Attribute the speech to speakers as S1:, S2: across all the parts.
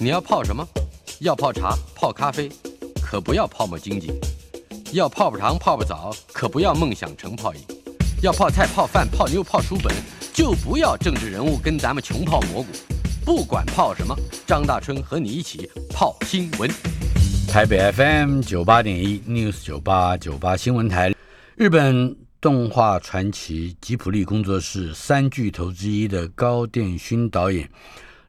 S1: 你要泡什么？要泡茶、泡咖啡，可不要泡沫经济；要泡泡糖、泡泡澡，可不要梦想成泡影；要泡菜、泡饭、泡妞、泡书本，就不要政治人物跟咱们穷泡蘑菇。不管泡什么，张大春和你一起泡新闻。
S2: 台北 FM 九八点一 News 九八九八新闻台，日本动画传奇吉普力工作室三巨头之一的高电勋导演，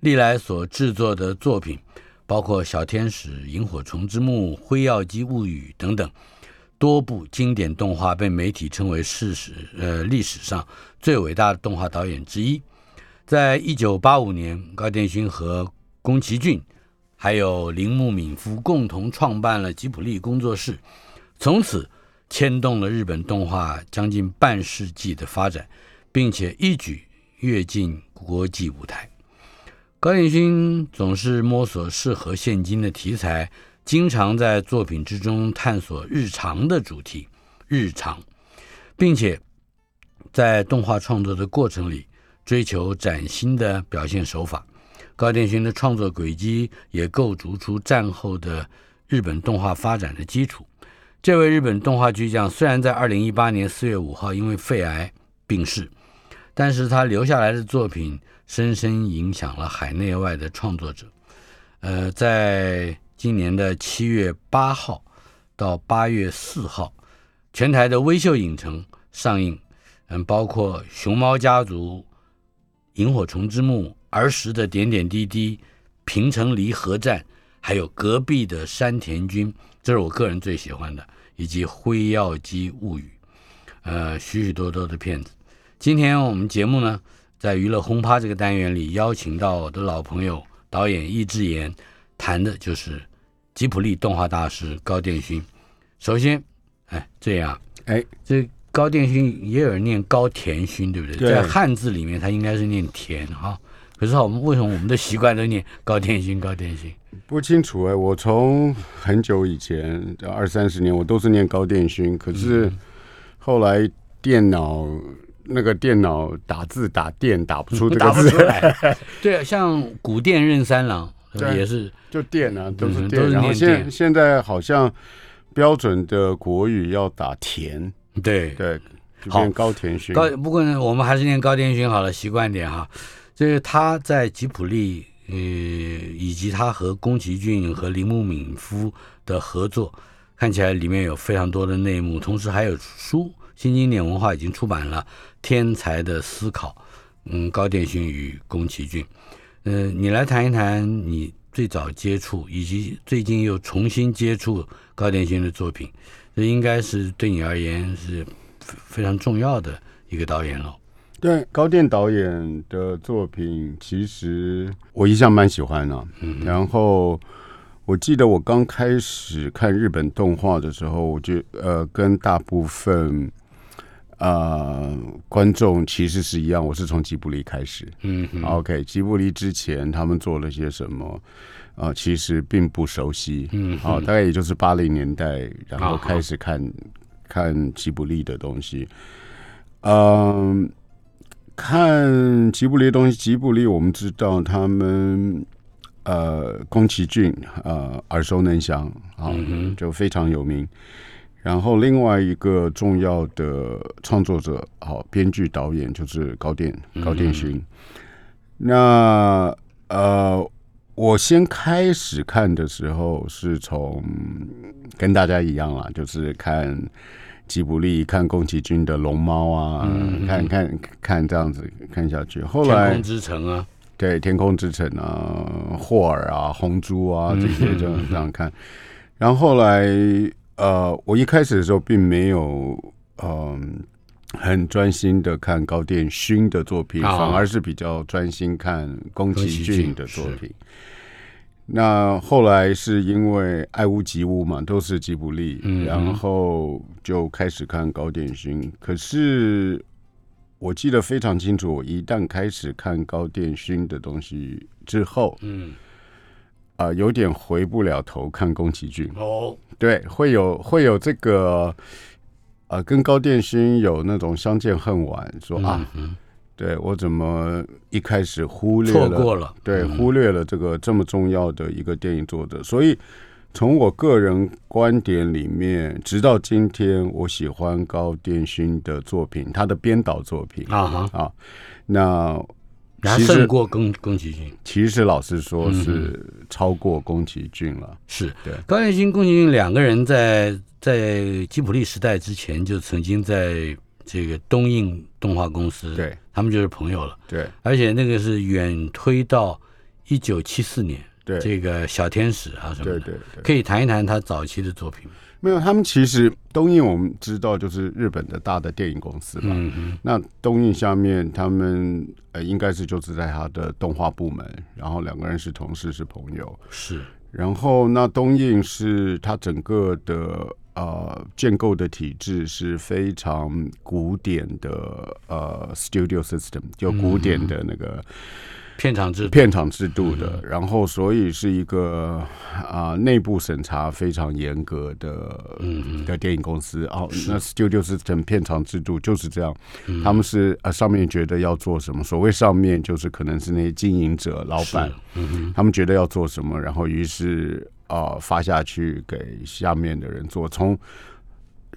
S2: 历来所制作的作品，包括《小天使》《萤火虫之墓》《辉耀姬物语》等等多部经典动画，被媒体称为事实呃历史上最伟大的动画导演之一。在一九八五年，高电勋和宫崎骏还有铃木敏夫共同创办了吉卜力工作室，从此牵动了日本动画将近半世纪的发展，并且一举跃进国际舞台。高电勋总是摸索适合现今的题材，经常在作品之中探索日常的主题，日常，并且在动画创作的过程里。追求崭新的表现手法，高电勋的创作轨迹也构筑出战后的日本动画发展的基础。这位日本动画巨匠虽然在二零一八年四月五号因为肺癌病逝，但是他留下来的作品深深影响了海内外的创作者。呃，在今年的七月八号到八月四号，全台的微秀影城上映，嗯，包括《熊猫家族》。萤火虫之墓、儿时的点点滴滴、平城离合战，还有隔壁的山田君，这是我个人最喜欢的，以及辉耀姬物语，呃，许许多多的片子。今天我们节目呢，在娱乐轰趴这个单元里，邀请到我的老朋友导演易智言，谈的就是吉普力动画大师高电勋。首先，哎，这样，
S3: 哎，
S2: 这。高电勋也有人念高田勋，对不对？在汉字里面，他应该是念田哈。可是我们为什么我们的习惯都念高电勋？高电勋
S3: 不清楚哎。我从很久以前，二三十年，我都是念高电勋。可是后来电脑那个电脑打字打电打不出这个字
S2: 来。对啊，像古电任三郎也是
S3: 就电啊，都是电。然后现现在好像标准的国语要打田。
S2: 对
S3: 对，念高田勋
S2: 高，不过呢，我们还是念高田勋好了，习惯点哈。就是他在吉普力，呃，以及他和宫崎骏和铃木敏夫的合作，看起来里面有非常多的内幕，同时还有书，新经典文化已经出版了《天才的思考》，嗯，高殿勋与宫崎骏，嗯，你来谈一谈你最早接触，以及最近又重新接触高殿勋的作品。这应该是对你而言是非常重要的一个导演了。
S3: 对高电导演的作品，其实我一向蛮喜欢的。嗯，然后我记得我刚开始看日本动画的时候，我就呃跟大部分啊观众其实是一样，我是从吉卜力开始。嗯，OK，吉卜力之前他们做了些什么？啊，其实并不熟悉，嗯，好，大概也就是八零年代，然后开始看看吉卜力的东西，嗯，看吉卜力的东西，吉卜力我们知道他们，呃，宫崎骏，呃，耳熟能详，啊，就非常有名。然后另外一个重要的创作者，好，编剧导演就是高电高电勋，那呃。我先开始看的时候是从跟大家一样啦，就是看吉卜力、看宫崎骏的《龙猫》啊，看看看这样子看下去。后来《
S2: 天空之城》啊，
S3: 对，《天空之城》啊，霍尔啊，红猪啊这些这样这样看。然后后来呃，我一开始的时候并没有嗯很专心的看高电勋的作品，反而是比较专心看宫崎骏的作品。那后来是因为爱屋及乌嘛，都是吉卜力，然后就开始看高电勋。可是我记得非常清楚，我一旦开始看高电勋的东西之后，嗯，啊，有点回不了头看宫崎骏。哦，对，会有会有这个，呃，跟高电勋有那种相见恨晚，说啊。对我怎么一开始忽略了？
S2: 错过了，
S3: 对，忽略了这个这么重要的一个电影作者，所以从我个人观点里面，直到今天，我喜欢高电勋的作品，他的编导作品
S2: 啊哈，
S3: 啊，那
S2: 还
S3: 其实
S2: 胜过宫宫崎骏，
S3: 其实老实说是超过宫崎骏了。
S2: 是
S3: 对
S2: 高电勋、宫崎骏两个人在在吉卜力时代之前就曾经在这个东映动画公司，
S3: 对
S2: 他们就是朋友了，
S3: 对
S2: 而且那个是远推到一九七四年，
S3: 对
S2: 这个小天使啊什么的，
S3: 对对对，
S2: 可以谈一谈他早期的作品吗。
S3: 没有，他们其实东映我们知道就是日本的大的电影公司嘛。
S2: 嗯哼，
S3: 那东映下面他们呃应该是就是在他的动画部门，然后两个人是同事是朋友，
S2: 是，
S3: 然后那东映是它整个的呃建构的体制是非常古典的呃 studio system，就古典的那个
S2: 片场制，
S3: 片场制度的，然后所以是一个啊、内部审查非常严格的
S2: 嗯
S3: 的电影公司。哦。那 Studio System 片场制度就是这样，他们是啊上面觉得要做什么，所谓上面就是可能是那些经营者、老板，
S2: 嗯，
S3: 他们觉得要做什么，然后于是啊、发下去给下面的人做。从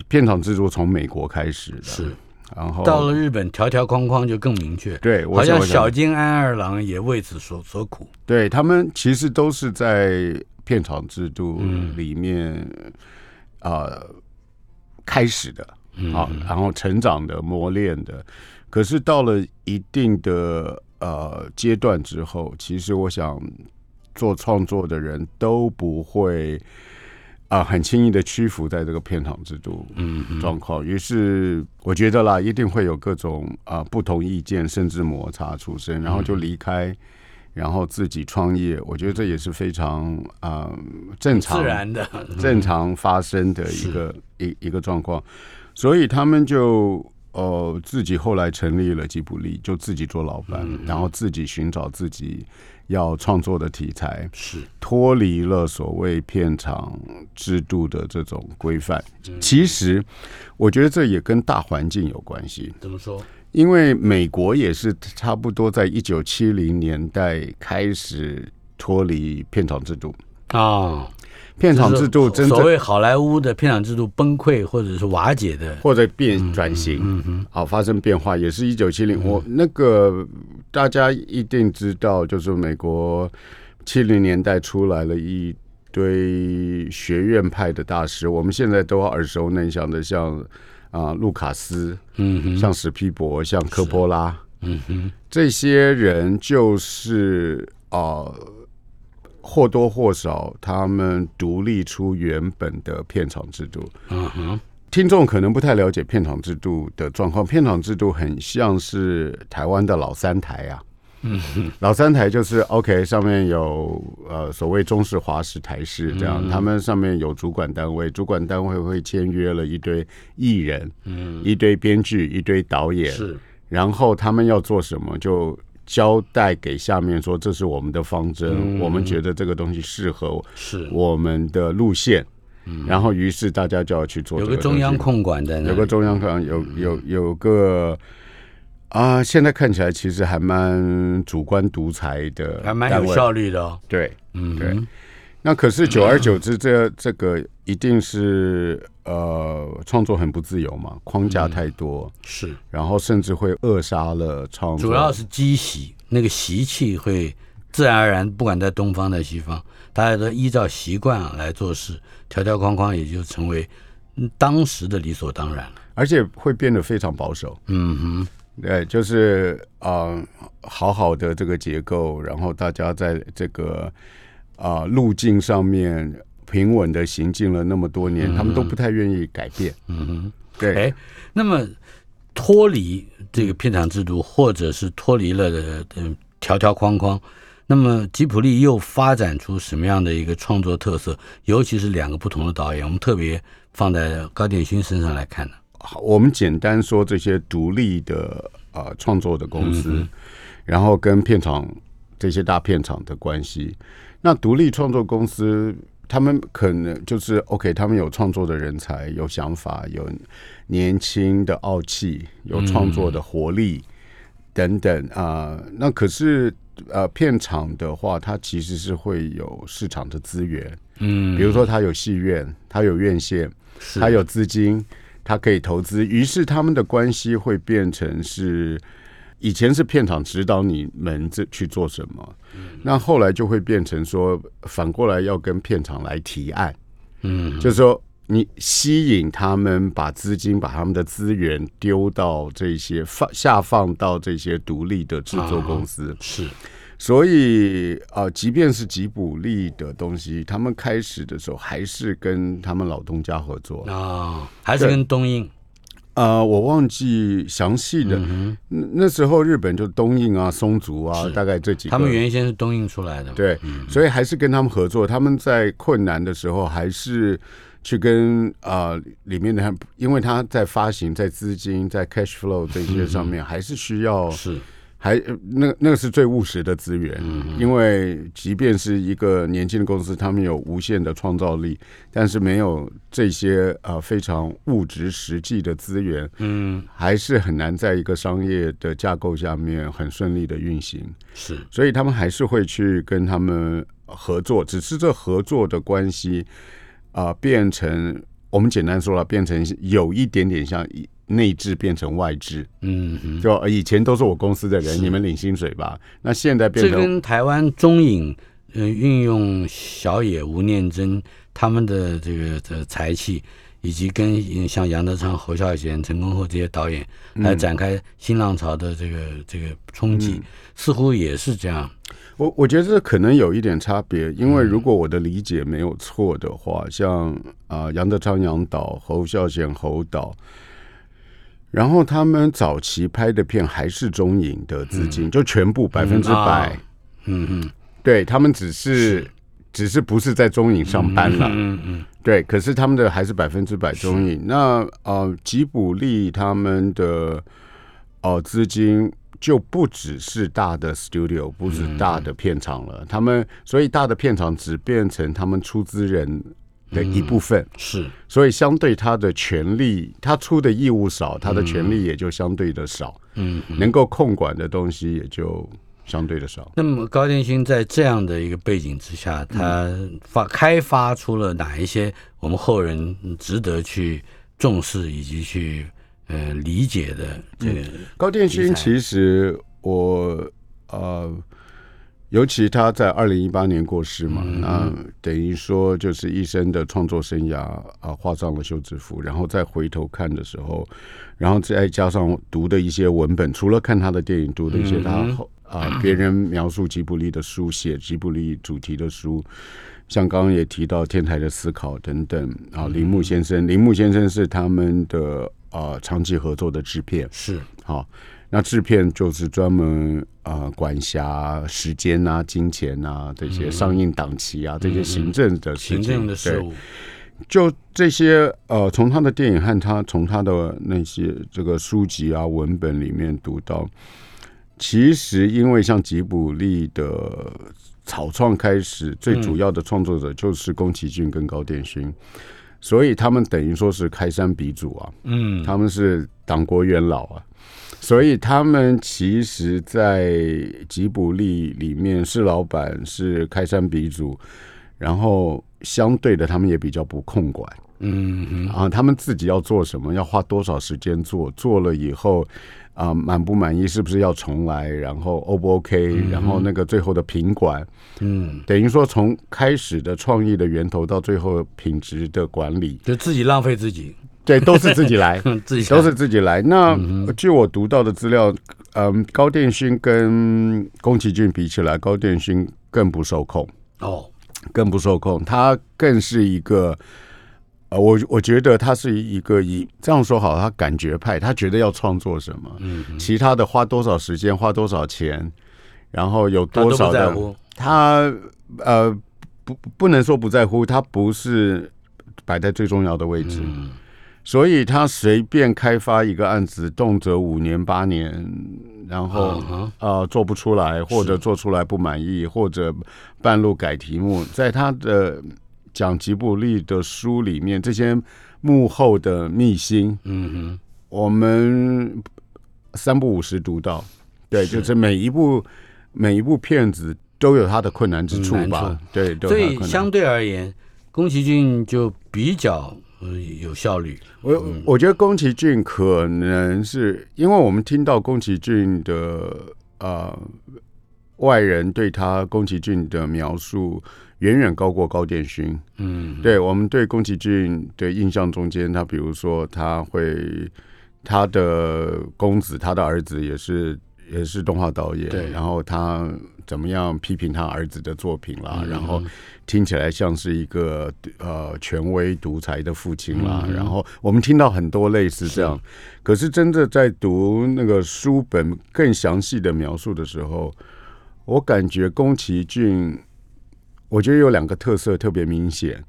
S3: 片场制度从美国开始的，
S2: 是。
S3: 然后
S2: 到了日本，条条框框就更明确。
S3: 对，我
S2: 好像小津安二郎也为此所所苦。
S3: 对他们其实都是在片场制度
S2: 嗯
S3: 里面呃开始的，
S2: 嗯
S3: 好，然后成长的、磨练的。可是到了一定的呃阶段之后，其实我想做创作的人都不会啊、很轻易的屈服在这个片场制度
S2: 嗯嗯
S3: 状况。于是我觉得啦，一定会有各种啊、不同意见，甚至摩擦出身，然后就离开。然后自己创业，我觉得这也是非常啊、正常、
S2: 自然的，
S3: 正常发生的 一个一一个状况，所以他们就呃自己后来成立了吉卜力，就自己做老板，然后自己寻找自己要创作的题材，
S2: 是
S3: 脱离了所谓片场制度的这种规范。其实我觉得这也跟大环境有关系，
S2: 怎么说？
S3: 因为美国也是差不多在一九七零年代开始脱离片场制度。
S2: 啊，
S3: 片场制度
S2: 所谓好莱坞的片场制度崩溃或者是瓦解的，
S3: 或者变转型，
S2: 嗯哼，
S3: 好发生变化，也是一九七零。我那个大家一定知道，就是美国七零年代出来了一堆学院派的大师，我们现在都耳熟能详的，像啊、卢卡斯，
S2: 嗯哼，
S3: 像史皮博，像科波拉，
S2: 嗯哼，
S3: 这些人就是啊、或多或少他们独立出原本的片场制度。
S2: 嗯哼，
S3: 听众可能不太了解片场制度的状况，片场制度很像是台湾的老三台啊。嗯，老三台就是 OK，上面有呃所谓中式、华式、台式这样，他们上面有主管单位，主管单位会签约了一堆艺人，
S2: 嗯，
S3: 一堆编剧，一堆导演，
S2: 是。
S3: 然后他们要做什么就交代给下面说这是我们的方针，
S2: 嗯。
S3: 我们觉得这个东西适合
S2: 是，
S3: 我们的路线，然后于是大家就要去做
S2: 有个中央控管的，
S3: 有个中央控有有有个啊，现在看起来其实还蛮主观独裁的，
S2: 还蛮有。效率的哦。
S3: 对，
S2: 嗯。哼，
S3: 那可是久而久之，这这个一定是呃创作很不自由嘛，框架太多，
S2: 是，
S3: 然后甚至会扼杀了创作。
S2: 主要是积习，那个习气会自然而然，不管在东方在西方，大家都依照习惯来做事，条条框框也就成为嗯当时的理所当然了。
S3: 而且会变得非常保守。
S2: 嗯哼，
S3: 对，就是啊、呃好好的这个结构，然后大家在这个啊、路径上面平稳的行进了那么多年，他们都不太愿意改变。
S2: 嗯哼。
S3: 对，
S2: 哎，那么脱离这个片场制度，或者是脱离了的嗯条条框框，那么吉普力又发展出什么样的一个创作特色？尤其是两个不同的导演，我们特别放在高电勋身上来看呢。
S3: 好我们简单说这些独立的啊创作的公司，然后跟片场这些大片场的关系。那独立创作公司，他们可能就是 OK，他们有创作的人才，有想法，有年轻的傲气，有创作的活力。等等啊、那可是呃，片场的话，它其实是会有市场的资源，
S2: 嗯，
S3: 比如说它有戏院，它有院线，
S2: 是
S3: 它有资金，它可以投资，于是他们的关系会变成是。以前是片场指导你们这去做什么，那后来就会变成说，反过来要跟片场来提案，
S2: 嗯，
S3: 就是说你吸引他们把资金、把他们的资源丢到这些放下放到这些独立的制作公司，
S2: 是。
S3: 所以啊、呃即便是吉卜力的东西，他们开始的时候还是跟他们老东家合作。
S2: 啊，还是跟东映
S3: 呃，我忘记详细的，那那时候日本就东映啊、松竹啊，大概这几个。
S2: 他们原先是东映出来的，
S3: 对，所以还是跟他们合作。他们在困难的时候，还是去跟啊、呃里面的他，因为他在发行、在资金、在 cash flow 这些上面，还是需要
S2: 是
S3: 还呃那那个是最务实的资源，
S2: 嗯
S3: 因为即便是一个年轻的公司，他们有无限的创造力，但是没有这些呃非常物质实际的资源，
S2: 嗯
S3: 还是很难在一个商业的架构下面很顺利的运行。
S2: 是
S3: 所以他们还是会去跟他们合作，只是这合作的关系啊、变成我们简单说了，变成有一点点像以内置变成外置，
S2: 嗯哼。
S3: 就呃以前都是我公司的人，你们领薪水吧，那现在变
S2: 这
S3: 成
S2: 跟台湾中影呃运用小野吴念真他们的这个这才气，以及跟呃像杨德昌、侯孝贤、陈功厚这些导演来展开新浪潮的这个这个冲击，似乎也是这样。
S3: 我我觉得这可能有一点差别，因为如果我的理解没有错的话，像啊、杨德昌杨导、侯孝贤侯导，然后他们早期拍的片还是中影的资金，就全部百分之百。
S2: 啊，嗯嗯。
S3: 对他们只是只是不是在中影上班了，
S2: 嗯嗯
S3: 对，可是他们的还是百分之百中影。那呃，吉卜力他们的哦、资金就不只是大的 studio，不是大的片场了。他们所以大的片场只变成他们出资人的一部分，
S2: 是。
S3: 所以相对他的权利，他出的义务少，他的权利也就相对的少，
S2: 嗯。
S3: 能够控管的东西也就相对的少。
S2: 那么高建勋在这样的一个背景之下，他发开发出了哪一些我们后人值得去重视以及去呃理解的这个
S3: 高电勋其实我呃，尤其他在二零一八年过世嘛，那等于说就是一生的创作生涯啊、画上了休止符，然后再回头看的时候，然后再加上读的一些文本，除了看他的电影，读的一些他后啊、别人描述吉卜力的书，写吉卜力主题的书。像刚刚也提到《天台的思考》等等啊，铃木先生，铃木先生是他们的啊长期合作的制片，
S2: 是。
S3: 好，那制片就是专门呃管辖时间啊、金钱啊这些上映档期啊、这些行政的事情，
S2: 行政的事
S3: 对。
S2: 务，
S3: 就这些呃，从他的电影和他从他的那些这个书籍啊文本里面读到，其实因为像吉卜力的草创开始，最主要的创作者就是宫崎骏跟高畑勋，所以他们等于说是开山鼻祖啊。
S2: 嗯。
S3: 他们是党国元老啊，所以他们其实，在吉卜力里面是老板，是开山鼻祖，然后相对的，他们也比较不控管
S2: 嗯嗯
S3: 啊，他们自己要做什么，要花多少时间做，做了以后。啊，满不满意？是不是要重来？然后 O 不 OK？、然后那个最后的品管，
S2: 嗯，
S3: 等于说从开始的创意的源头到最后品质的管理，
S2: 就自己浪费自己，
S3: 对，都是自己来。
S2: 自己
S3: 都是自己来。那据我读到的资料，嗯，高电勋跟宫崎骏比起来，高电勋更不受控，
S2: 哦，
S3: 更不受控。他更是一个，呃，我我觉得他是一个以这样说好，他感觉派，他觉得要创作什么，
S2: 嗯，
S3: 其他的花多少时间，花多少钱，然后有多少
S2: 在乎，
S3: 他呃不不能说不在乎，他不是摆在最重要的位置。
S2: 嗯
S3: 所以他随便开发一个案子，动辄五年八年，然后
S2: 嗯哼
S3: 呃做不出来，或者做出来不满意，或者半路改题目，在他的讲吉卜力的书里面，这些幕后的秘辛，
S2: 嗯哼。
S3: 我们三不五时读到，对，
S2: 是。
S3: 就是每一部每一部片子都有它的困难之处吧？对，都
S2: 所以相对而言，宫崎骏就比较呃有效率。
S3: 我
S2: 嗯
S3: 我觉得宫崎骏可能是因为我们听到宫崎骏的呃外人对他宫崎骏的描述远远高过高电勋。
S2: 嗯，
S3: 对我们对宫崎骏的印象中间，他比如说他会他的公子，他的儿子也是也是动画导演，
S2: 对
S3: 然后他怎么样批评他儿子的作品啦，
S2: 嗯
S3: 然后听起来像是一个呃权威独裁的父亲啦，
S2: 嗯
S3: 然后我们听到很多类似这样，可是真的在读那个书本更详细的描述的时候，我感觉宫崎骏，我觉得有两个特色特别明显。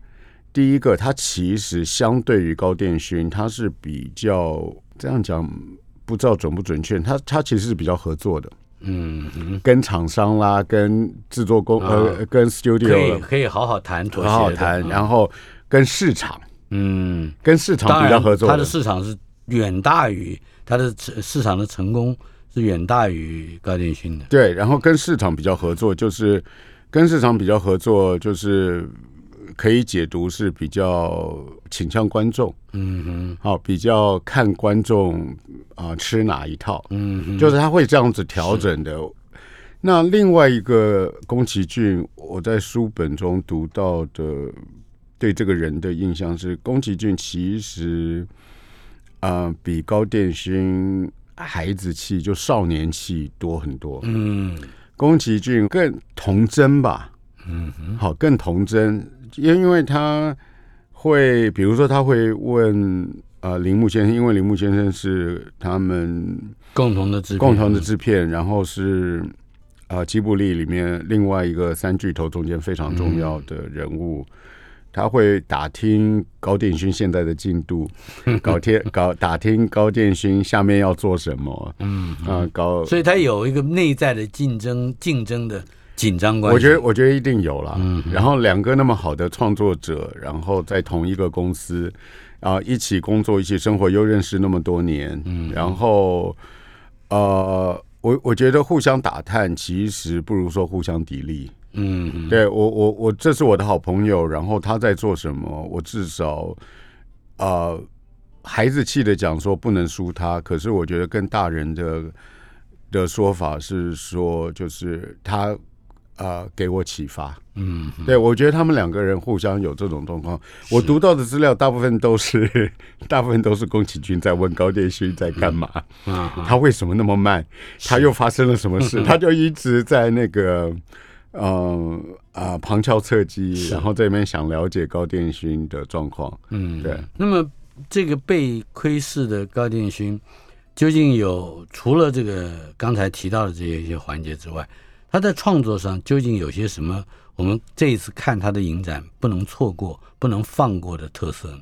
S3: 第一个，他其实相对于高电勋，他是比较这样讲，不知道准不准确。他他其实是比较合作的，
S2: 嗯嗯，
S3: 跟厂商啦，跟制作公、
S2: 啊。
S3: 呃，跟 studio
S2: 可以可以好好谈妥协
S3: 好好谈，
S2: 嗯。
S3: 然后跟市场
S2: 嗯，
S3: 跟市场比较合作
S2: 它的市场是远大于它的市市场的成功是远大于高电勋的。
S3: 对，然后跟市场比较合作，就是跟市场比较合作，就是可以解读是比较倾向观众，
S2: 嗯哼，
S3: 好、比较看观众啊、吃哪一套，
S2: 嗯哼，
S3: 就是他会这样子调整的。那另外一个宫崎骏，我在书本中读到的对这个人的印象是，宫崎骏其实啊、呃比高电勋孩子气就少年气多很多。
S2: 嗯。
S3: 宫崎骏更童真吧，
S2: 嗯哼，
S3: 好，更童真，因因为他会，比如说他会问呃铃木先生，因为铃木先生是他们
S2: 共同的制片
S3: 共同的制片，然后是呃吉卜力里面另外一个三巨头中间非常重要的人物。他会打听高电勋现在的进度，搞天搞打听高电勋下面要做什么，
S2: 嗯，
S3: 啊、搞
S2: 所以他有一个内在的竞争竞争的紧张关系。
S3: 我觉得，我觉得一定有啦。
S2: 嗯
S3: 然后两个那么好的创作者，然后在同一个公司啊、一起工作，一起生活，又认识那么多年，
S2: 嗯
S3: 然后呃，我我觉得互相打探，其实不如说互相砥砺。
S2: 嗯嗯
S3: 对我，我我这是我的好朋友，然后他在做什么，我至少呃孩子气的讲说不能输他，可是我觉得跟大人的的说法是说，就是他呃给我启发。
S2: 嗯
S3: 对，我觉得他们两个人互相有这种状况。我读到的资料大部分都是，大部分都是宫崎骏在问高电勋在干嘛，
S2: 啊
S3: 他为什么那么慢，他又发生了什么事，他就一直在那个。呃啊，旁敲侧击，然后这边想了解高电勋的状况。
S2: 嗯，
S3: 对。
S2: 那么这个被窥视的高电勋，究竟有除了这个刚才提到的这些一些环节之外，他在创作上究竟有些什么？我们这一次看他的影展不能错过、不能放过的特色呢？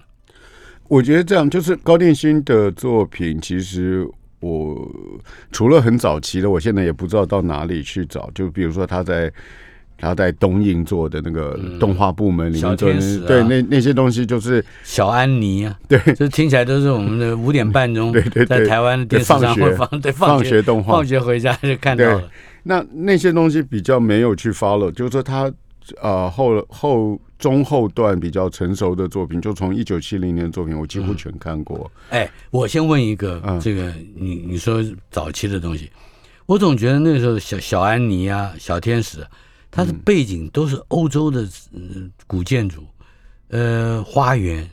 S3: 我觉得这样就是高电新的作品，其实我除了很早期的，我现在也不知道到哪里去找。就比如说他在他在东映做的那个动画部门里面做的，
S2: 天使啊
S3: 对那那些东西就是
S2: 小安妮啊，
S3: 对
S2: 这听起来都是我们的五点半钟
S3: 对对对
S2: 在台湾的电视上会放，对
S3: 放
S2: 放
S3: 学动画
S2: 放学回家就看到了。
S3: 那那些东西比较没有去 follow，就是说他呃后后中后段比较成熟的作品，就从一九七零年的作品，我几乎全看过。
S2: 哎，我先问一个，
S3: 嗯。
S2: 这个你你说早期的东西，我总觉得那个时候小小安妮啊、小天使啊，它的背景都是欧洲的呃古建筑，呃，花园，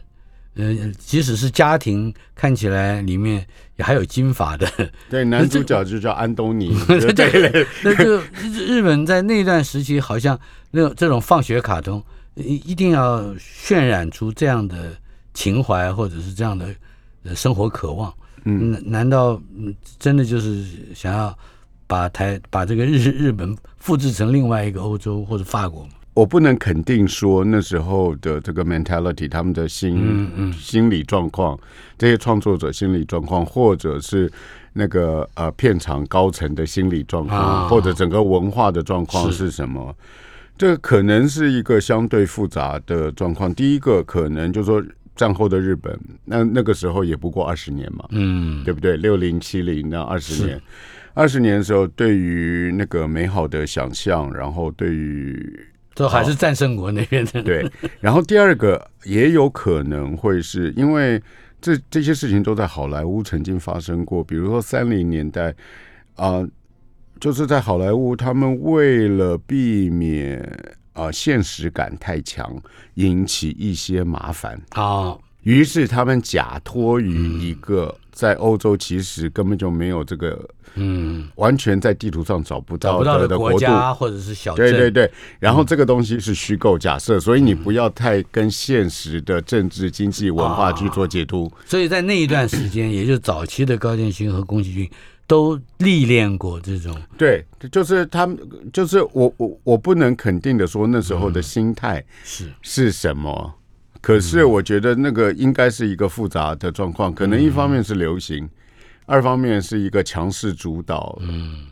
S2: 呃，即使是家庭，看起来里面也还有金发的，
S3: 对，男 主角就叫安东尼，
S2: 对
S3: 对
S2: 对，那就日日本在那段时期，好像那种这种放学卡通，一一定要渲染出这样的情怀，或者是这样的呃生活渴望。
S3: 嗯
S2: 难难道嗯真的就是想要把台把这个日日本复制成另外一个欧洲或者法国吗？
S3: 我不能肯定说那时候的这个 mentality，他们的心、
S2: 嗯嗯
S3: 心理状况，这些创作者心理状况，或者是那个呃片场高层的心理状况，
S2: 啊
S3: 或者整个文化的状况
S2: 是
S3: 是什么？这可能是一个相对复杂的状况。第一个可能就是说战后的日本，那那个时候也不过二十年嘛，
S2: 嗯，
S3: 对不对？六零七零那二十年，二十年的时候，对于那个美好的想象，然后对于
S2: 都还是战胜国那边的。
S3: 对，然后第二个也有可能会是因为这这些事情都在好莱坞曾经发生过，比如说三零年代啊、就是在好莱坞，他们为了避免啊、现实感太强，引起一些麻烦，
S2: 好，
S3: 于是他们假托于一个在欧洲其实根本就没有这个
S2: 嗯，
S3: 完全在地图上找不到
S2: 找不到的
S3: 的国
S2: 家或者是小镇，
S3: 对对对，然后这个东西是虚构假设，所以你不要太跟现实的政治、经济、文化去做解读。
S2: 所以在那一段时间，也就是早期的高建勋和宫崎骏都历练过这种，
S3: 对，就是他们，就是我我我不能肯定的说那时候的心态
S2: 是。
S3: 是什么，可是我觉得那个应该是一个复杂的状况，可能一方面是流行，二方面是一个强势主导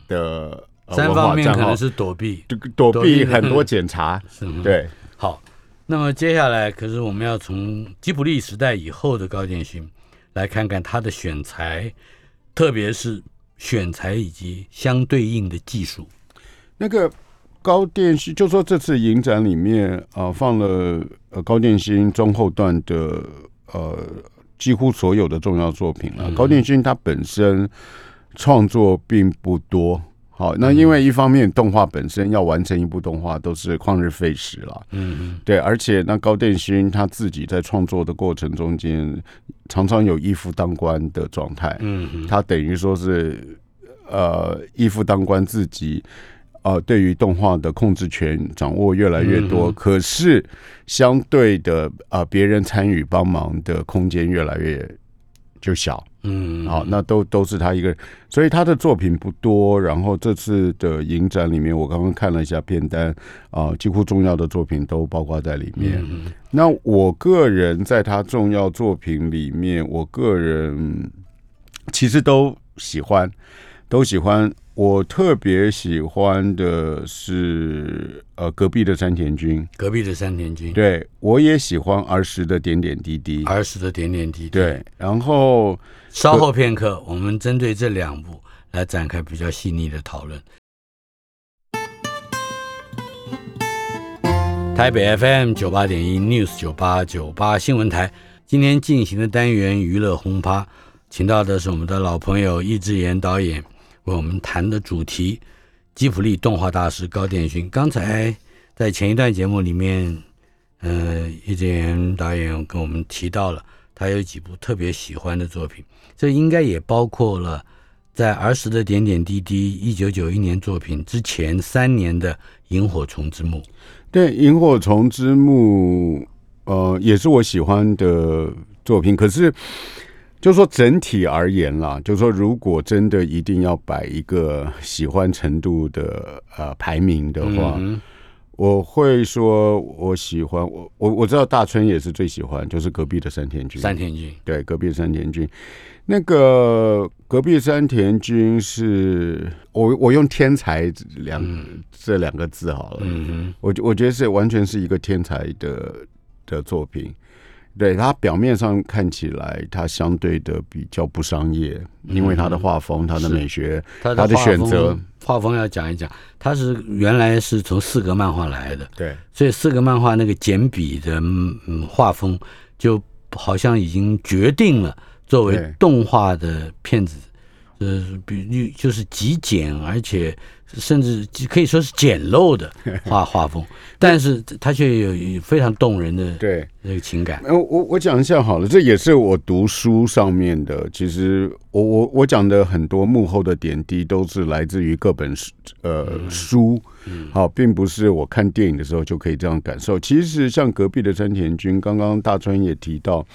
S3: 的、呃
S2: 三方面可能，是躲避。
S3: 躲
S2: 避
S3: 很多检查，
S2: 是吗
S3: 对。
S2: 好，那么接下来可是我们要从吉卜力时代以后的高建勋来看看他的选材，特别是选材以及相对应的技术。
S3: 那个高电芯，就说这次影展里面啊、呃放了呃高电芯中后段的呃几乎所有的重要作品了。高电芯它本身创作并不多。好，那因为一方面动画本身要完成一部动画都是旷日费时了，
S2: 嗯
S3: 对，而且那高电勋他自己在创作的过程中间，常常有一夫当关的状态，
S2: 嗯嗯
S3: 他等于说是呃一夫当关自己。呃，对于动画的控制权掌握越来越多，
S2: 嗯
S3: 可是相对的，呃，别人参与帮忙的空间越来越就小。
S2: 嗯，
S3: 好，那都都是他一个人，所以他的作品不多。然后这次的影展里面，我刚刚看了一下片单，啊、几乎重要的作品都包括在里面。
S2: 嗯
S3: 那我个人在他重要作品里面，我个人其实都喜欢，都喜欢。我特别喜欢的是呃隔壁的山田君，
S2: 隔壁的山田君，
S3: 对我也喜欢儿时的点点滴滴，
S2: 儿时的点点滴滴。，
S3: 对，然后
S2: 稍后片刻，我们针对这两部来展开比较细腻的讨论。台北 FM 九八点一 News 九八九八新闻台，今天进行的单元娱乐轰趴，请到的是我们的老朋友易智言导演，我们谈的主题吉普力动画大师高电勋。刚才在前一段节目里面，呃，易智言导演跟我们提到了他有几部特别喜欢的作品，这应该也包括了在儿时的点点滴滴一九九一年作品之前三年的《萤火虫之墓》。
S3: 对《萤火虫之墓》，呃，也是我喜欢的作品。可是，就说整体而言啦，就说如果真的一定要摆一个喜欢程度的呃排名的话，
S2: 嗯
S3: 我会说我喜欢我我我知道大春也是最喜欢，就是隔壁的山田君。
S2: 山田君，
S3: 对，隔壁的山田君，那个隔壁山田君是我我用天才两、这两个字好了。
S2: 嗯
S3: 我我觉得是完全是一个天才的的作品。对它表面上看起来，它相对的比较不商业，因为它的画风、它的美学、
S2: 哼，
S3: 它的选择，
S2: 画风要讲一讲，它是原来是从四格漫画来的，
S3: 对
S2: 所以四格漫画那个简笔的嗯嗯画风，就好像已经决定了作为动画的片子，呃，比就是极简，而且甚至可以说是简陋的 画画风，但是他却有非常动人的
S3: 对。
S2: 那个情感。
S3: 呃，我我讲一下好了，这也是我读书上面的。其实我我我讲的很多幕后的点滴，都是来自于各本书呃书，好，并不是我看电影的时候就可以这样感受。其实像隔壁的山田君，刚刚大川也提到。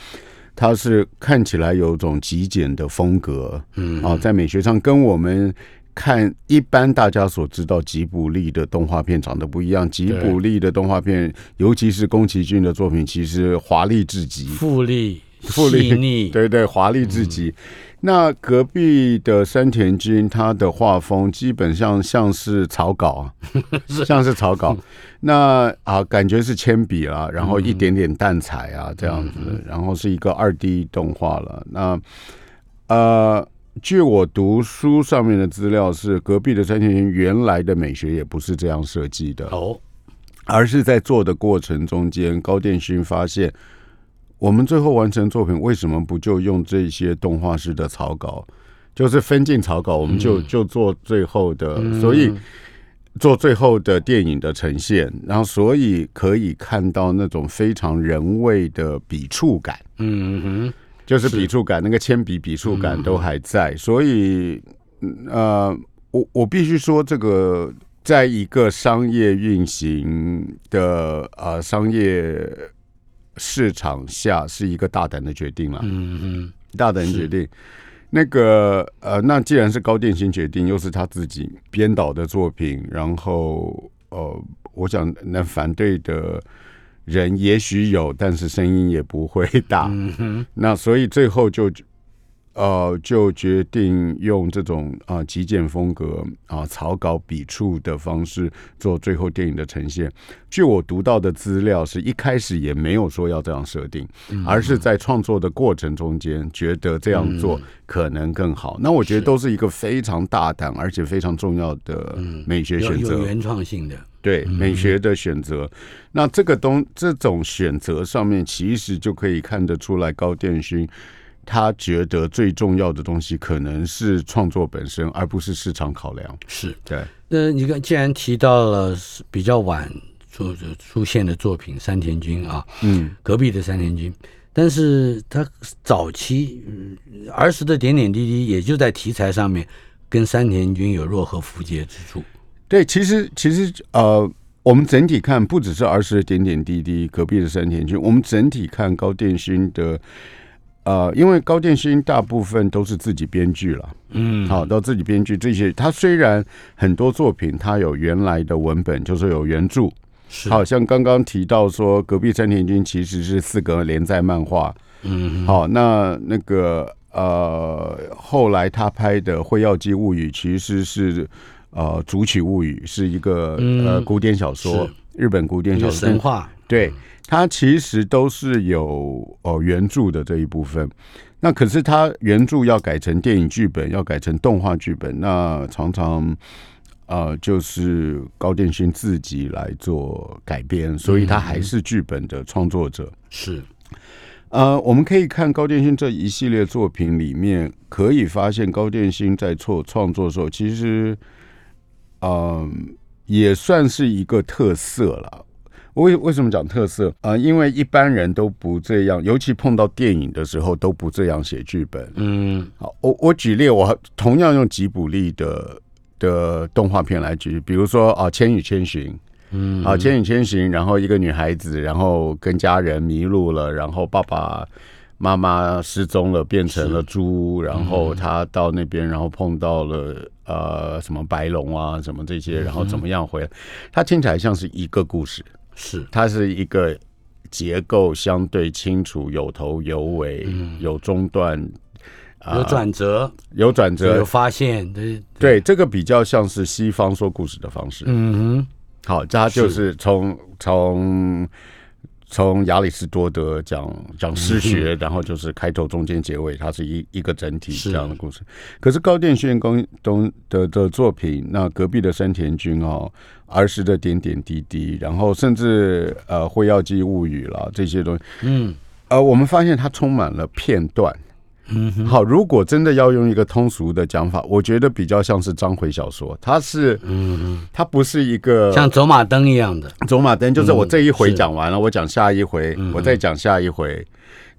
S3: 他是看起来有种极简的风格，
S2: 嗯
S3: 啊，在美学上跟我们看一般大家所知道吉卜力的动画片长得不一样。吉卜力的动画片，尤其是宫崎骏的作品，其实华丽至极，
S2: 富丽、
S3: 富丽对对，华丽至极。那隔壁的山田君，他的画风基本上像是草稿，像是草稿。那啊，感觉是铅笔啊，然后一点点淡彩啊，这样子，然后是一个二 D 动画了。那呃，据我读书上面的资料是，隔壁的三千年原来的美学也不是这样设计的，
S2: 哦，
S3: 而是在做的过程中间，高电勋发现，我们最后完成作品为什么不就用这些动画师的草稿，就是分镜草稿，我们就、就做最后的，所以做最后的电影的呈现，然后所以可以看到那种非常人味的笔触感。
S2: 嗯哼，
S3: 就是笔触感，那个铅笔笔触感都还在，所以嗯呃，我我必须说，这个在一个商业运行的呃商业市场下，是一个大胆的决定了，
S2: 嗯嗯，
S3: 大胆决定。那个呃，那既然是高电新决定，又是他自己编导的作品，然后呃，我想那反对的人也许有，但是声音也不会大。
S2: 嗯，
S3: 那所以最后就呃就决定用这种啊极简风格啊草稿笔触的方式做最后电影的呈现。据我读到的资料，是一开始也没有说要这样设定，而是在创作的过程中间觉得这样做可能更好。那我觉得都是一个非常大胆而且非常重要的美学选择。
S2: 有原创性的，
S3: 对美学的选择，那这个东这种选择上面，其实就可以看得出来，高电勋他觉得最重要的东西可能是创作本身，而不是市场考量。
S2: 是。
S3: 对，
S2: 那你看，既然提到了比较晚出出现的作品山田君啊，
S3: 嗯，
S2: 隔壁的山田君，但是他早期嗯儿时的点点滴滴，也就在题材上面跟山田君有若合符节之处。
S3: 对，其实其实呃，我们整体看不只是儿时的点点滴滴，隔壁的山田君，我们整体看高电勋的。呃，因为高电勋大部分都是自己编剧了，
S2: 嗯，
S3: 好，到自己编剧这些。他虽然很多作品他有原来的文本，就是有原著，
S2: 是
S3: 好像刚刚提到说，隔壁山田君其实是四个连载漫画。
S2: 嗯，
S3: 好，那那个呃，后来他拍的《会药姬物语》其实是呃《竹取物语》，是一个、
S2: 嗯。
S3: 呃古典小说，日本古典小说。
S2: 神话，
S3: 对，它其实都是有哦原著的这一部分。那可是它原著要改成电影剧本，要改成动画剧本，那常常呃就是高电勋自己来做改编，所以他还是剧本的创作者。
S2: 是。
S3: 呃，我们可以看高电勋这一系列作品里面，可以发现高电勋在做创作的时候，其实，嗯、也算是一个特色了。为为什么讲特色啊、呃因为一般人都不这样，尤其碰到电影的时候都不这样写剧本。
S2: 嗯
S3: 好，我我举例，我同样用吉卜力的的动画片来举，比如说啊，《千与千寻》。
S2: 嗯
S3: 啊，《千与千寻》，然后一个女孩子，然后跟家人迷路了，然后爸爸妈妈失踪了，变成了猪，然
S2: 嗯
S3: 后她到那边，然后碰到了呃什么白龙啊，什么这些，然后怎么样回来？它听起来像是一个故事，
S2: 是。
S3: 它是一个结构相对清楚，有头有尾，有中段，啊
S2: 嗯有转折，
S3: 有转折。
S2: 有
S3: 折。
S2: 发现，对，
S3: 对，这个比较像是西方说故事的方式。
S2: 嗯
S3: 好，它就是从从从亚里士多德讲讲诗学，然后就是开头、中间、结尾，它是一一个整体
S2: 是
S3: 这样的故事。可是高电宣公东的的作品，那隔壁的山田君哦，儿时的点点滴滴，然后甚至呃《会要记物语》啦这些东西，
S2: 嗯
S3: 呃，我们发现它充满了片段。
S2: 嗯，
S3: 好，如果真的要用一个通俗的讲法，我觉得比较像是章回小说，它是它不是一个
S2: 像走马灯一样的，
S3: 走马灯就是我这一回讲完了，我讲下一回，
S2: 嗯
S3: 我再讲下一回。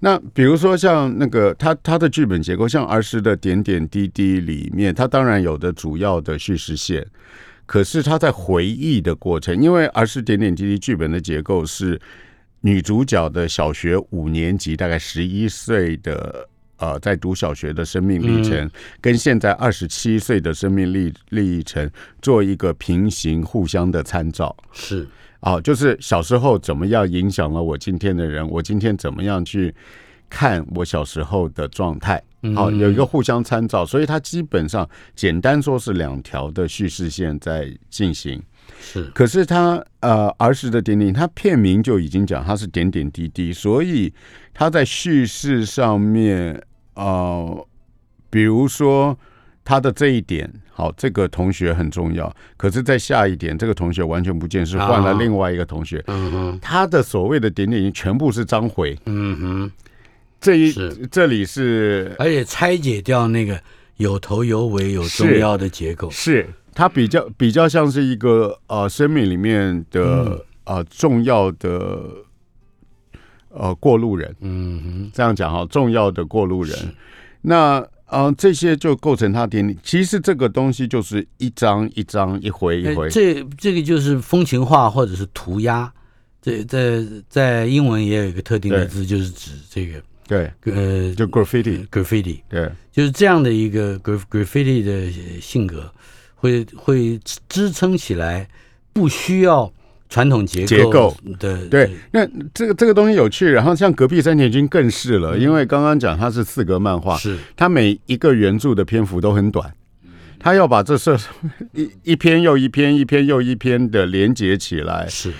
S3: 那比如说像那个他他的剧本结构，像儿时的点点滴滴里面，他当然有的主要的叙事线，可是他在回忆的过程，因为儿时点点滴滴剧本的结构是女主角的小学五年级，大概十一岁的。呃，在读小学的生命历程，跟现在二十七岁的生命历历程做一个平行互相的参照。
S2: 是
S3: 啊，就是小时候怎么样影响了我今天的人，我今天怎么样去看我小时候的状态。好，有一个互相参照，所以它基本上简单说是两条的叙事线在进行。
S2: 是，
S3: 可是它呃儿时的点点，它片名就已经讲它是点点滴滴，所以它在叙事上面呃比如说他的这一点，好，这个同学很重要，可是，在下一点，这个同学完全不见，是换了
S2: 啊
S3: 另外一个同学。
S2: 嗯哼，
S3: 他的所谓的点点全部是章回，
S2: 嗯哼，
S3: 这一这里是
S2: 而且拆解掉那个有头有尾有重要的结构，
S3: 是他比较比较像是一个呃生命里面的、
S2: 嗯。
S3: 呃重要的呃过路人，
S2: 嗯哼，
S3: 这样讲哈，重要的过路人。那呃这些就构成他点点。其实这个东西就是一张一张一回一回。
S2: 哎，这这个就是风情画或者是涂鸦，这在在英文也有一个特定的
S3: 对。
S2: 字，就是指这个
S3: 对，
S2: 呃
S3: 就
S2: graffiti，graffiti，
S3: 对。
S2: 就是这样的一个 gra- graffiti 的性格，会会支支撑起来，不需要传统结
S3: 结构。
S2: 对
S3: 对。那这个这个东西有趣，然后像隔壁山田君更是了，因为刚刚讲它是四格漫画，
S2: 是。
S3: 它每一个原著的篇幅都很短，他要把这设 一一篇又一篇，一篇又一篇的连接起来，
S2: 是。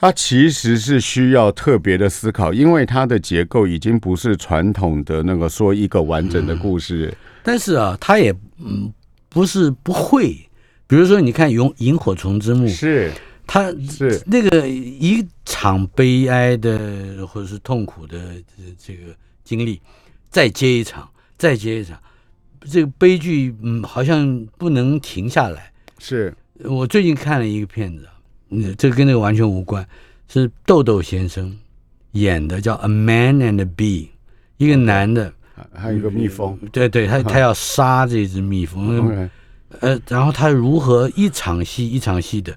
S3: 它其实是需要特别的思考，因为它的结构已经不是传统的那个说一个完整的故事，
S2: 但是啊，他也嗯不是不会，比如说你看《萤萤火虫之墓》，
S3: 是
S2: 他
S3: 是。
S2: 那个一场悲哀的或者是痛苦的这这个经历，再接一场，再接一场，这个悲剧嗯好像不能停下来。
S3: 是。
S2: 我最近看了一个片子啊，嗯，这跟那个完全无关，是豆豆先生演的，叫《A Man and a Bee》，一个男的，
S3: 还有一个蜜蜂，
S2: 对对，他他要杀这只蜜蜂。呃，然后他如何一场戏一场戏的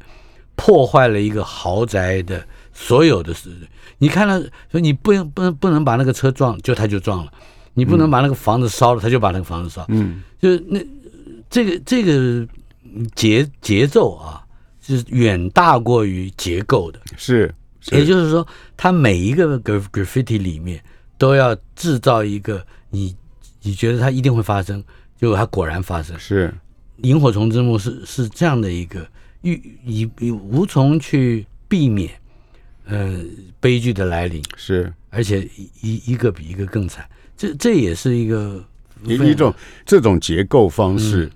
S2: 破坏了一个豪宅的所有的事。你看了说你不能不能不能把那个车撞，就他就撞了；你不能把那个房子烧了，他就把那个房子烧。
S3: 嗯，
S2: 就是那这个这个节节奏啊，是远大过于结构的。
S3: 是，是
S2: 也就是说，他每一个 gra- graffiti 里面都要制造一个你你觉得它一定会发生，结果它果然发生。
S3: 是
S2: 萤火虫之墓是是这样的一个，预你你无从去避免，呃，悲剧的来临，
S3: 是
S2: 而且一一一个比一个更惨。这这也是一个
S3: 一一种这种结构方式。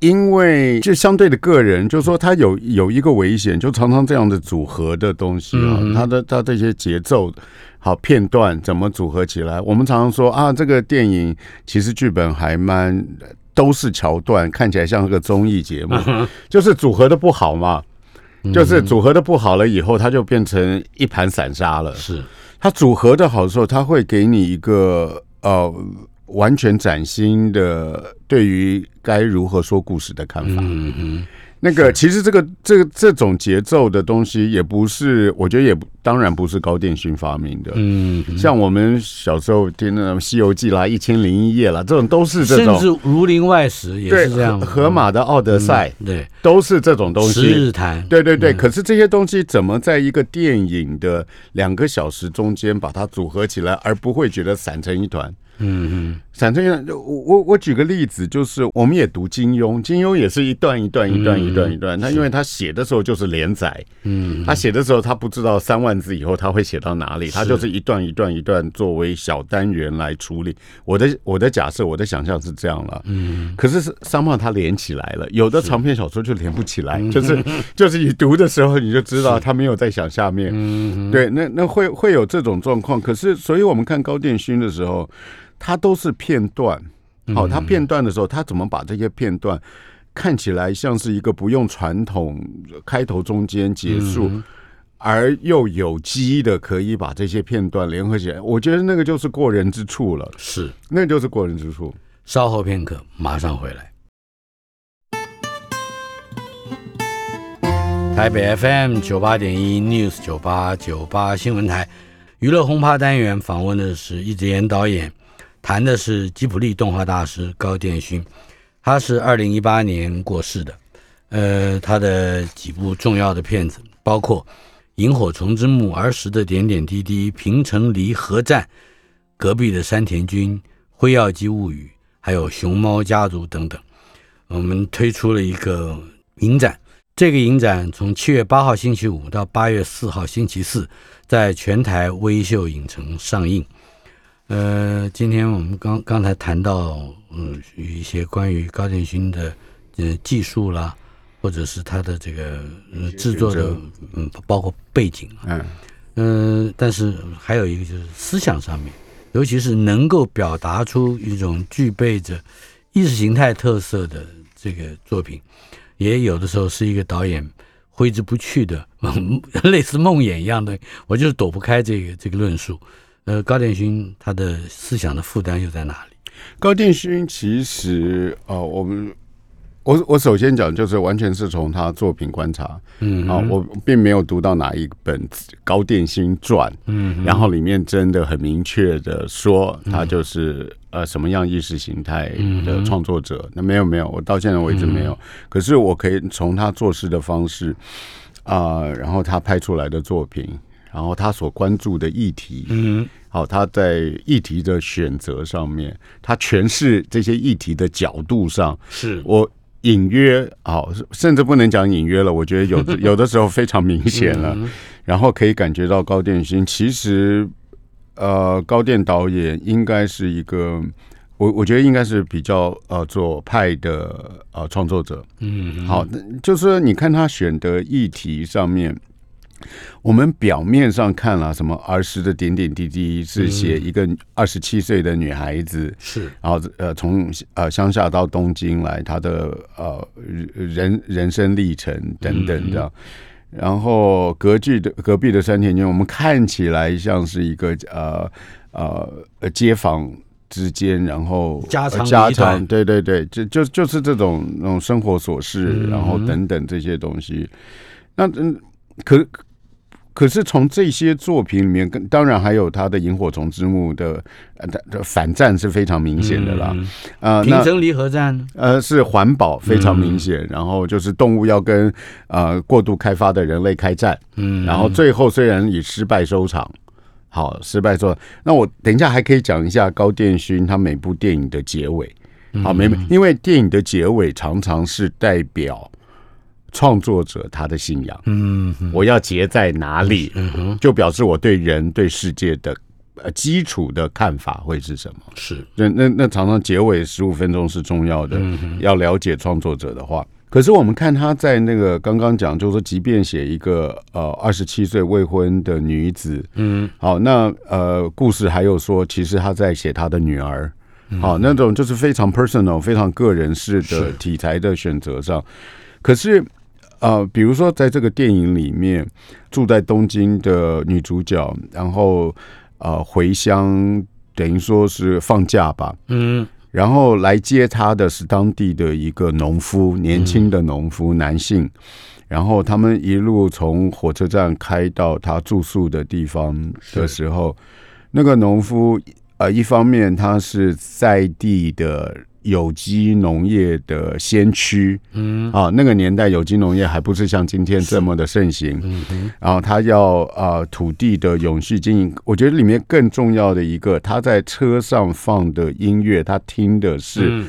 S3: 因为就相对的个人，就是说他有有一个危险，就常常这样的组合的东西啊，
S2: 嗯
S3: 他的他这些节奏好片段怎么组合起来？我们常常说啊，这个电影其实剧本还蛮都是桥段，看起来像个综艺节目，就是组合的不好嘛，就是组合的不好了以后，它就变成一盘散沙了。
S2: 是。
S3: 它组合的好的时候，它会给你一个呃完全崭新的对于该如何说故事的看法。
S2: 嗯嗯
S3: 那个其实这个这个这种节奏的东西，也不是我觉得也不当然不是高电勋发明的。
S2: 嗯，
S3: 像我们小时候听那种《西游记》啦，《一千零一夜》啦，这种都是这种。
S2: 甚
S3: 种
S2: 至《儒林外史》也
S3: 对
S2: 是这样，
S3: 河河马的《奥德赛》
S2: 嗯对，
S3: 都是这种东
S2: 十
S3: 西。
S2: 日谈，
S3: 对对对，可是这些东西怎么在一个电影的两个小时中间把它组合起来，而不会觉得散成一团？
S2: 嗯嗯
S3: 散成一团，我我我举个例子，就是我们也读金庸，金庸也是一段一段一段一段一段，他因为他写的时候就是连载，
S2: 嗯，
S3: 他写的时候他不知道三万字以后他会写到哪里，他就是一段一段一段作为小单元来处理。我的我的假设，我的想象是这样了，
S2: 嗯，
S3: 可是是三胖他连起来了，有的长篇小说就连不起来，就是就是你读的时候你就知道他没有在想下面，
S2: 嗯。
S3: 对，那那会会有这种状况。可是，所以我们看高电勋的时候，它都是片段。好，它片段的时候，它怎么把这些片段看起来像是一个不用传统开头、中间、结束，而又有机的可以把这些片段联合起来？我觉得那个就是过人之处了，
S2: 是。
S3: 那就是过人之处。
S2: 稍后片刻，马上回来。台北 FM 九八点一 News 九八九八新闻台娱乐轰趴单元访问的是易志言导演，谈的是吉卜力动画大师高电勋，他是二零一八年过世的。呃，他的几部重要的片子包括《萤火虫之墓》、儿时的点点滴滴、平城离合战、隔壁的山田君、辉耀姬物语，还有熊猫家族等等。我们推出了一个影展，这个影展从七月八号星期五到八月四号星期四，在全台微秀影城上映。呃，今天我们刚刚才谈到，嗯，一些关于高建勋的呃技术啦，或者是他的这个呃制作的，嗯，包括背景啊，
S3: 嗯。
S2: 嗯，但是还有一个就是思想上面，尤其是能够表达出一种具备着意识形态特色的这个作品，也有的时候是一个导演挥之不去的，类似梦魇一样的，我就是躲不开这个这个论述。呃，高殿勋他的思想的负担又在哪里？
S3: 高殿勋其实呃，我们我我首先讲就是完全是从他作品观察，
S2: 嗯
S3: 啊，我并没有读到哪一本高殿勋传，
S2: 嗯
S3: 然后里面真的很明确的说他就是呃什么样意识形态的创作者，那没有没有，我到现在为止没有。可是我可以从他做事的方式啊、然后他拍出来的作品，然后他所关注的议题，
S2: 嗯。
S3: 好，他在议题的选择上面，他诠释这些议题的角度上，
S2: 是。
S3: 我隐约好，甚至不能讲隐约了，我觉得有的 有的时候非常明显了，然后可以感觉到高电勋其实，呃，高电导演应该是一个，我我觉得应该是比较呃左派的呃创作者，
S2: 嗯。
S3: 好，就是说你看他选的议题上面，我们表面上看了、什么儿时的点点滴滴，是写一个二十七岁的女孩子，
S2: 是。
S3: 然后呃从呃乡下到东京来，她的呃人人生历程等等的。然后隔壁的隔壁的山田君，我们看起来像是一个呃呃呃街坊之间，然后
S2: 家
S3: 家常，对对对，就就就是这种那种生活琐事，
S2: 嗯。
S3: 然后等等这些东西。那嗯，可可是从这些作品里面，跟当然还有他的《萤火虫之墓》的呃的的反战是非常明显的啦。
S2: 嗯平城离合战？
S3: 呃是环保非常明显，然后就是动物要跟呃过度开发的人类开战，
S2: 嗯
S3: 然后最后虽然以失败收场。好，失败收场。那我等一下还可以讲一下高电勋他每部电影的结尾。好，每因为电影的结尾常常是代表创作者他的信仰。
S2: 嗯嗯
S3: 我要结在哪里，
S2: 嗯哼
S3: 就表示我对人对世界的呃基础的看法会是什么。
S2: 是
S3: 那那那常常结尾十五分钟是重要的，
S2: 嗯
S3: 要了解创作者的话。可是我们看他在那个刚刚讲，就是说，即便写一个呃二十七岁未婚的女子，
S2: 嗯
S3: 好，那呃故事还有说，其实他在写他的女儿，好，那种就是非常 personal、非常个人式的题材的选择上。可是呃，比如说在这个电影里面，住在东京的女主角，然后呃回乡，等于说是放假吧，
S2: 嗯
S3: 然后来接她的是当地的一个农夫，年轻的农夫，男性。然后他们一路从火车站开到他住宿的地方的时候，那个农夫呃，一方面他是在地的有机农业的先驱
S2: 嗯。
S3: 啊，那个年代有机农业还不是像今天这么的盛行，
S2: 嗯哼。
S3: 然后他要呃土地的永续经营，我觉得里面更重要的一个，他在车上放的音乐，他听的是
S2: 嗯。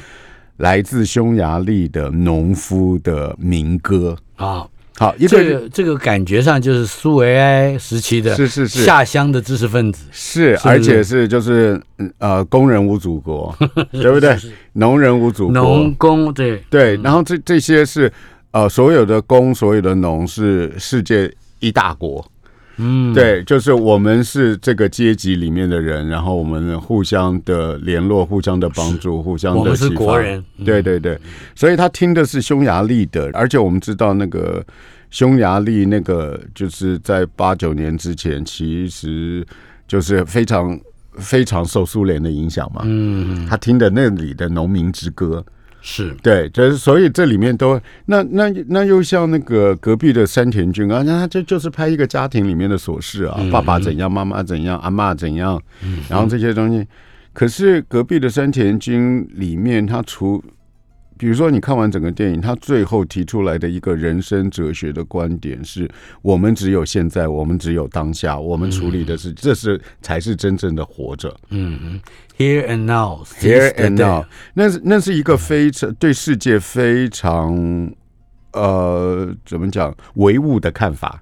S3: 来自匈牙利的农夫的民歌。
S2: 啊，
S3: 好，一
S2: 这
S3: 个
S2: 个这个感觉上就是苏维埃时期的
S3: 是是是
S2: 下乡的知识分子，
S3: 是，
S2: 是
S3: 而且是就是嗯呃，工人无祖国，对不对？农人无祖国
S2: 农，工对
S3: 对。然后这这些是呃，所有的工，所有的农是世界一大国。
S2: 嗯。
S3: 对，就是我们是这个阶级里面的人，然后我们互相的联络、互相的帮助、互相的
S2: 我们是国人嗯。
S3: 对对对，所以他听的是匈牙利的，而且我们知道那个匈牙利那个就是在八九年之前，其实就是非常非常受苏联的影响嘛。
S2: 嗯。
S3: 他听的那里的农民之歌，
S2: 是
S3: 对，就是所以这里面都那那那又像那个隔壁的山田君啊，那他这就是拍一个家庭里面的琐事啊，爸爸怎样，妈妈怎样，阿嬷怎样，然后这些东西。可是隔壁的山田君里面，他除比如说你看完整个电影，他最后提出来的一个人生哲学的观点是：我们只有现在，我们只有当下，我们处理的是，这是才是真正的活着。
S2: 嗯嗯，Here and now
S3: Here and now，那是那是一个非常对世界非常呃怎么讲唯物的看法。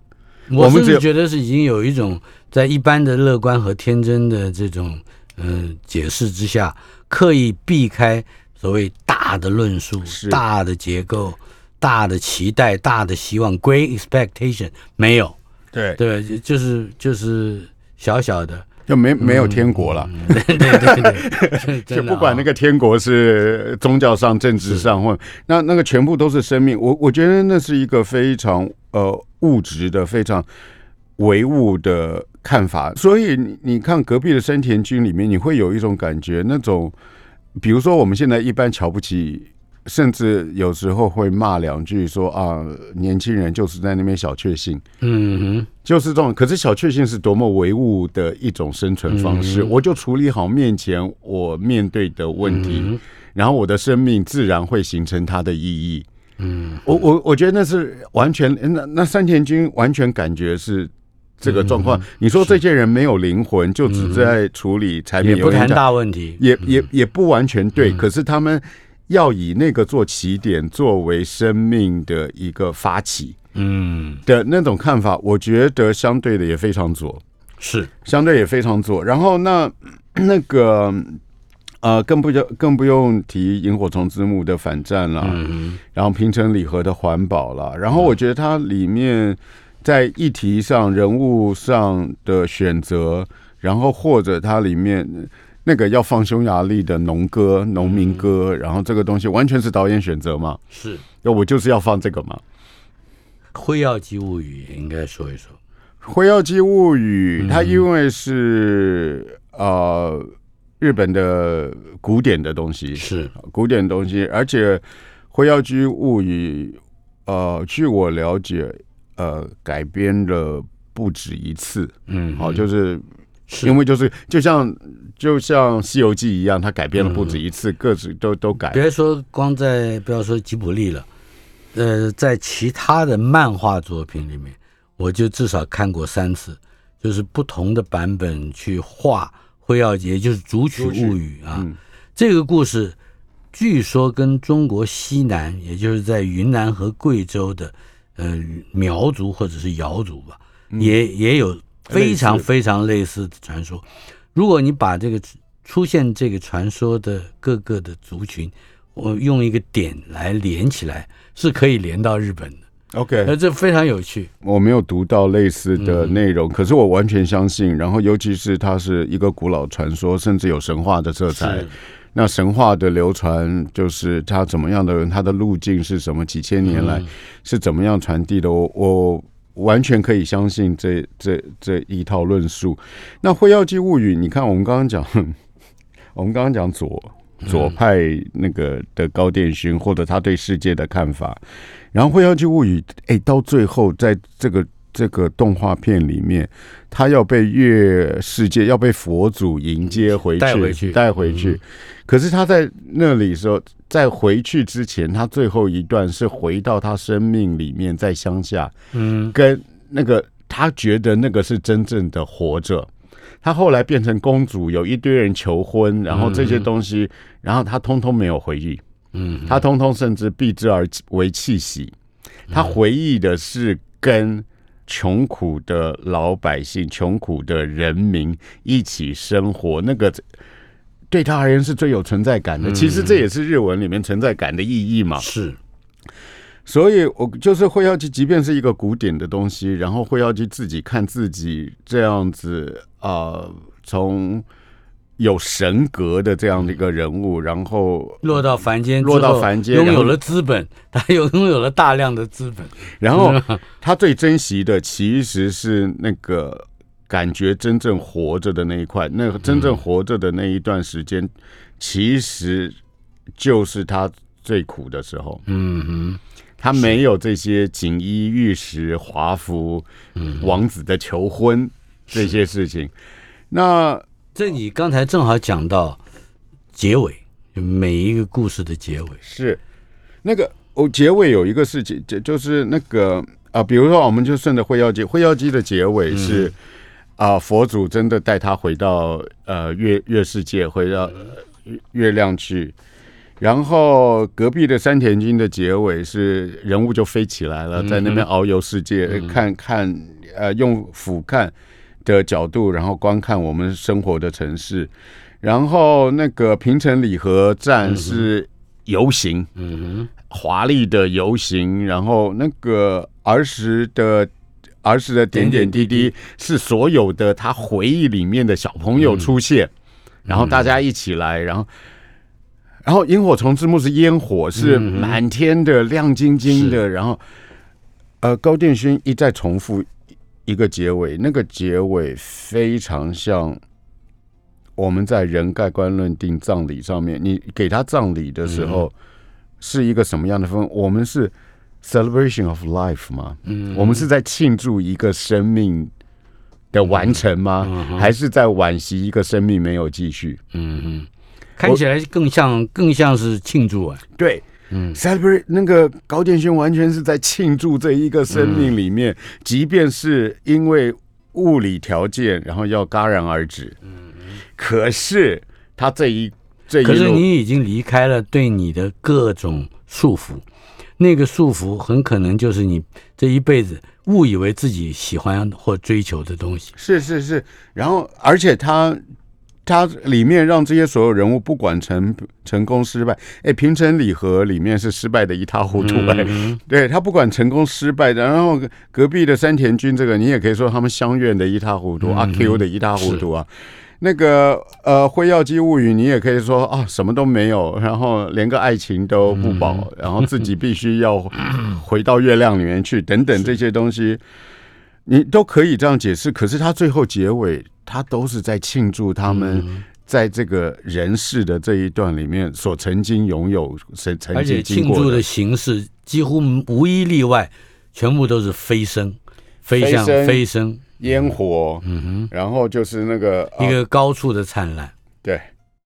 S2: 我甚至
S3: 我们只
S2: 觉得是已经有一种在一般的乐观和天真的这种嗯、解释之下，刻意避开所谓大的论述、大的结构、大的期待、大的希望 （great expectation） 没有，
S3: 对，
S2: 对，就就是就是小小的，
S3: 就没没有天国了。
S2: 对对对对，
S3: 就不管那个天国是宗教上、政治上，或那那个全部都是生命。我我觉得那是一个非常呃物质的、非常唯物的看法。所以你你看隔壁的山田君里面，你会有一种感觉，那种比如说我们现在一般瞧不起。甚至有时候会骂两句说啊，年轻人就是在那边小确幸，
S2: 嗯哼，
S3: 就是这种，可是小确幸是多么唯物的一种生存方式。
S2: 嗯
S3: 我就处理好面前我面对的问题，
S2: 嗯
S3: 然后我的生命自然会形成它的意义。
S2: 嗯，
S3: 我我我觉得那是完全，那那山田君完全感觉是这个状
S2: 嗯
S3: 况。你说这些人没有灵魂，就只在处理产品
S2: 也不谈大问题，
S3: 也也也不完全对，
S2: 嗯
S3: 可是他们要以那个做起点，作为生命的一个发起
S2: 嗯，
S3: 的那种看法，我觉得相对的也非常左。
S2: 是，
S3: 相对也非常左。然后那 那个呃，更不用更不用提萤火虫之墓的反战啦，
S2: 嗯
S3: 然后平成礼盒的环保啦。然后我觉得它里面在议题上、人物上的选择，然后或者它里面。那个要放匈牙利的农歌、农民歌，然后这个东西完全是导演选择嘛？
S2: 是，
S3: 那我就是要放这个嘛。
S2: 《辉耀姬物语》应该说一说，《
S3: 辉耀姬物语》，
S2: 嗯
S3: 它因为是呃日本的古典的东西，
S2: 是，
S3: 古典的东西，而且《辉耀姬物语》呃，据我了解，呃，改编了不止一次。
S2: 嗯，
S3: 好、就是
S2: 是
S3: 因为就是就像就像《西游记》一样，它改编了不止一次，各自都都改。
S2: 别说光在不要说吉卜力了，呃，在其他的漫画作品里面，我就至少看过三次，就是不同的版本去画《辉耀节》，也就是《竹取物语》啊。
S3: 嗯
S2: 这个故事据说跟中国西南，也就是在云南和贵州的呃苗族或者是瑶族吧，也也有非常非常类似的传说。如果你把这个出现这个传说的各个的族群，我用一个点来连起来，是可以连到日本的
S3: ，OK，
S2: 那这非常有趣。
S3: 我没有读到类似的内容，可是我完全相信。然后，尤其是它是一个古老传说，甚至有神话的色彩
S2: 是。
S3: 那神话的流传，就是他怎么样的人，他的路径是什么？几千年来是怎么样传递的？我我完全可以相信这这这一套论述。那《辉耀姬物语》，你看我们刚刚讲，我们刚刚讲左左派那个的高殿勋，或者他对世界的看法，然后《辉耀姬物语》哎，到最后在这个这个动画片里面，他要被月世界要被佛祖迎接回去，
S2: 带回去
S3: 带回去。可是他在那里时候，在回去之前，他最后一段是回到他生命里面，在乡下，
S2: 嗯，
S3: 跟那个他觉得那个是真正的活着。他后来变成公主，有一堆人求婚，然后这些东西，然后他通通没有回忆，
S2: 嗯，
S3: 他通通甚至避之而为气息。他回忆的是跟穷苦的老百姓、穷苦的人民一起生活，那个对他而言是最有存在感的。其实这也是日文里面存在感的意义嘛。
S2: 是
S3: 所以，我就是会要去，即便是一个古典的东西，然后会要去自己看自己这样子啊、呃从有神格的这样的一个人物，然后
S2: 落到凡间，
S3: 落到凡间
S2: 拥有了资本，他又拥有了大量的资本。
S3: 然后 他最珍惜的其实是那个感觉真正活着的那一块，那个真正活着的那一段时间，其实就是他最苦的时候。
S2: 嗯哼，
S3: 他没有这些锦衣玉食、华服、王子的求婚这些事情。那
S2: 这你刚才正好讲到结尾，每一个故事的结尾。
S3: 是那个哦，结尾有一个事情，就就是那个啊，比如说我们就顺着会妖姬，会妖姬的结尾是啊、佛祖真的带他回到呃月月世界，回到呃月月亮去。然后隔壁的山田君的结尾是人物就飞起来了，在那边遨游世界，看看呃用俯瞰的角度，然后观看我们生活的城市。然后那个平城里和站是游行，
S2: 嗯哼
S3: 华丽的游行，然后那个儿时的儿时的点点滴滴是所有的他回忆里面的小朋友出现，然后大家一起来，然后然后萤火虫之墓是烟火，是满天的亮晶晶的，然后呃高电勋一再重复一个结尾，那个结尾非常像。我们在人盖棺论定葬礼上面，你给他葬礼的时候，是一个什么样的氛围？我们是 celebration of life 吗？
S2: 嗯
S3: 我们是在庆祝一个生命的完成吗？
S2: 嗯
S3: 还是在惋惜一个生命没有继续？
S2: 嗯嗯，看起来更像更像是庆祝啊。
S3: 对，
S2: 嗯
S3: celebrate 那个高建勋完全是在庆祝这一个生命里面，即便是因为物理条件，然后要戛然而止。嗯，可是他这一这一
S2: 可是你已经离开了对你的各种束缚，那个束缚很可能就是你这一辈子误以为自己喜欢或追求的东西。
S3: 是是是，然后而且他他里面让这些所有人物不管成成功失败，哎，平成礼盒里面是失败的一塌糊涂。哎，
S2: 嗯。
S3: 对他不管成功失败的，然后隔壁的山田君这个你也可以说他们相怨的一塌糊涂，阿 Q 的一塌糊涂啊。那个呃，《辉耀姬物语》，你也可以说啊，什么都没有，然后连个爱情都不保，然后自己必须要 回到月亮里面去，等等这些东西，你都可以这样解释。可是他最后结尾，他都是在庆祝他们在这个人世的这一段里面所曾经拥有、曾曾
S2: 而且
S3: 经经过
S2: 庆祝的。形式几乎无一例外，全部都是飞升，飞向
S3: 飞升。
S2: 飞升，
S3: 烟火，
S2: 嗯哼
S3: 然后就是那个，
S2: 一
S3: 啊
S2: 个高处的灿烂。
S3: 对